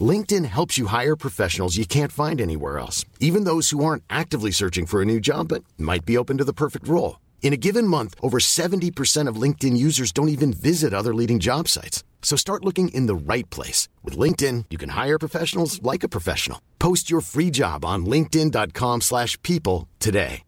LinkedIn helps you hire professionals you can't find anywhere else, even those who aren't actively searching for a new job but might be open to the perfect role. In a given month, over 70% of LinkedIn users don't even visit other leading job sites. So start looking in the right place. With LinkedIn, you can hire professionals like a professional. Post your free job on linkedin.com slash people today.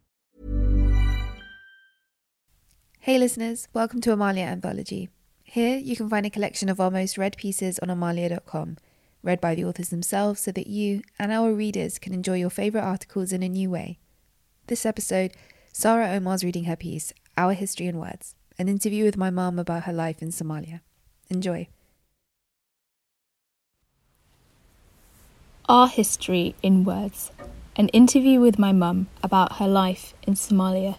Hey listeners, welcome to Amaliah Anthology. Here you can find a collection of our most read pieces on amaliah.com, read by the authors themselves so that you and our readers can enjoy your favourite articles in a new way. This episode, Sara Omar's reading her piece, Our History in Words, an interview with my mum about her life in Somalia. Enjoy. Our History in Words, an interview with my mum about her life in Somalia.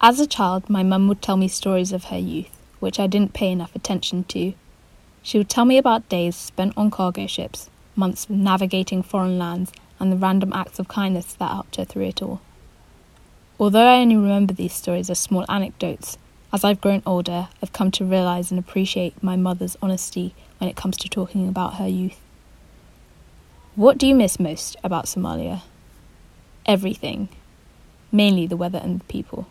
As a child, my mum would tell me stories of her youth, which I didn't pay enough attention to. She would tell me about days spent on cargo ships, months navigating foreign lands, and the random acts of kindness that helped her through it all. Although I only remember these stories as small anecdotes, as I've grown older, I've come to realize and appreciate my mother's honesty when it comes to talking about her youth. What do you miss most about Somalia? Everything, mainly the weather and the people.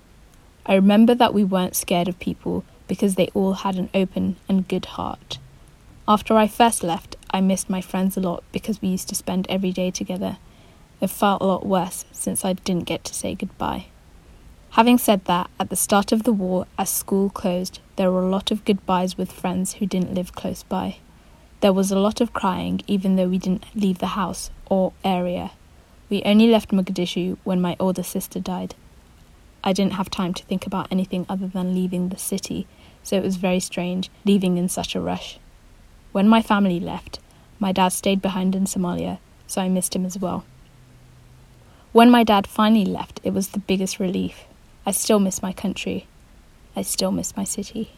I remember that we weren't scared of people because they all had an open and good heart. After I first left, I missed my friends a lot because we used to spend every day together. It felt a lot worse since I didn't get to say goodbye. Having said that, at the start of the war, as school closed, there were a lot of goodbyes with friends who didn't live close by. There was a lot of crying, even though we didn't leave the house or area. We only left Mogadishu when my older sister died. I didn't have time to think about anything other than leaving the city, so it was very strange leaving in such a rush. When my family left, my dad stayed behind in Somalia, so I missed him as well. When my dad finally left, it was the biggest relief. I still miss my country. I still miss my city.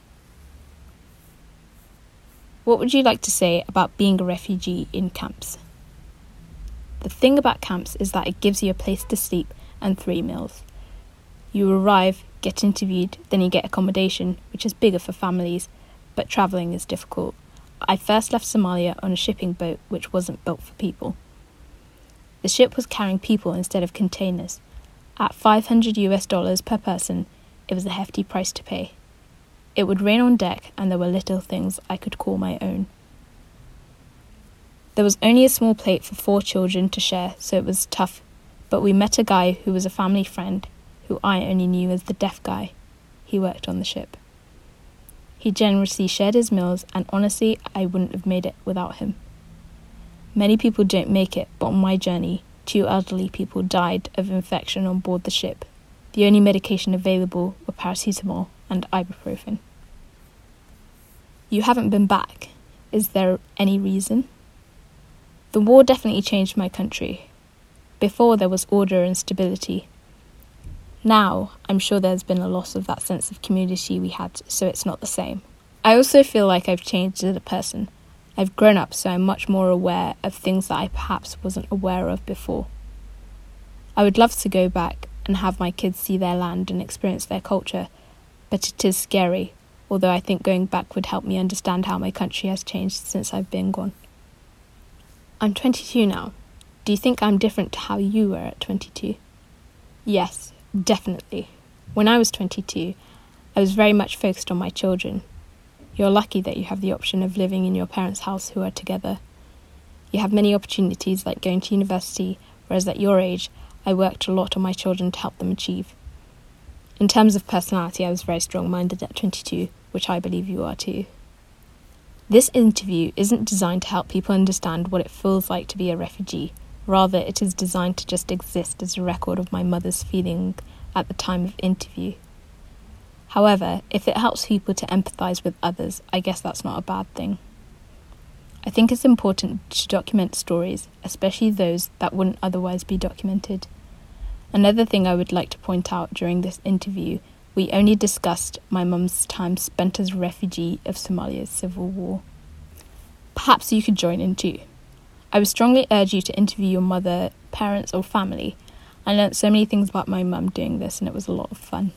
What would you like to say about being a refugee in camps? The thing about camps is that it gives you a place to sleep and three meals. You arrive, get interviewed, then you get accommodation, which is bigger for families, but travelling is difficult. I first left Somalia on a shipping boat which wasn't built for people. The ship was carrying people instead of containers. At 500 US dollars per person, it was a hefty price to pay. It would rain on deck, and there were little things I could call my own. There was only a small plate for four children to share, so it was tough, but we met a guy who was a family friend who I only knew as the deaf guy. He worked on the ship. He generously shared his meals, and honestly, I wouldn't have made it without him. Many people don't make it, but on my journey, two elderly people died of infection on board the ship. The only medication available were paracetamol and ibuprofen. You haven't been back. Is there any reason? The war definitely changed my country. Before there was order and stability, now, I'm sure there's been a loss of that sense of community we had, so it's not the same. I also feel like I've changed as a person. I've grown up, so I'm much more aware of things that I perhaps wasn't aware of before. I would love to go back and have my kids see their land and experience their culture, but it is scary, although I think going back would help me understand how my country has changed since I've been gone. I'm 22 now. Do you think I'm different to how you were at 22? Yes, Definitely. When I was 22, I was very much focused on my children. You're lucky that you have the option of living in your parents' house who are together. You have many opportunities like going to university, whereas at your age, I worked a lot on my children to help them achieve. In terms of personality, I was very strong minded at 22, which I believe you are too. This interview isn't designed to help people understand what it feels like to be a refugee Rather, it is designed to just exist as a record of my mother's feeling at the time of interview. However, if it helps people to empathise with others, I guess that's not a bad thing. I think it's important to document stories, especially those that wouldn't otherwise be documented. Another thing I would like to point out during this interview, we only discussed my mum's time spent as refugee of Somalia's civil war. Perhaps you could join in too. I would strongly urge you to interview your mother, parents, or family. I learnt so many things about my mum doing this, and it was a lot of fun.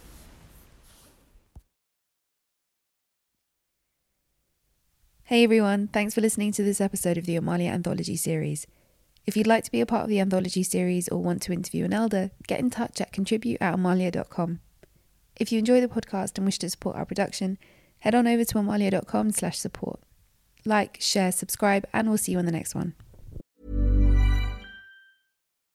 Hey everyone, thanks for listening to this episode of the Amaliah Anthology series. If you'd like to be a part of the anthology series or want to interview an elder, get in touch at contribute at amaliah.com. If you enjoy the podcast and wish to support our production, head on over to amaliah.com slash support. Like, share, subscribe, and we'll see you on the next one.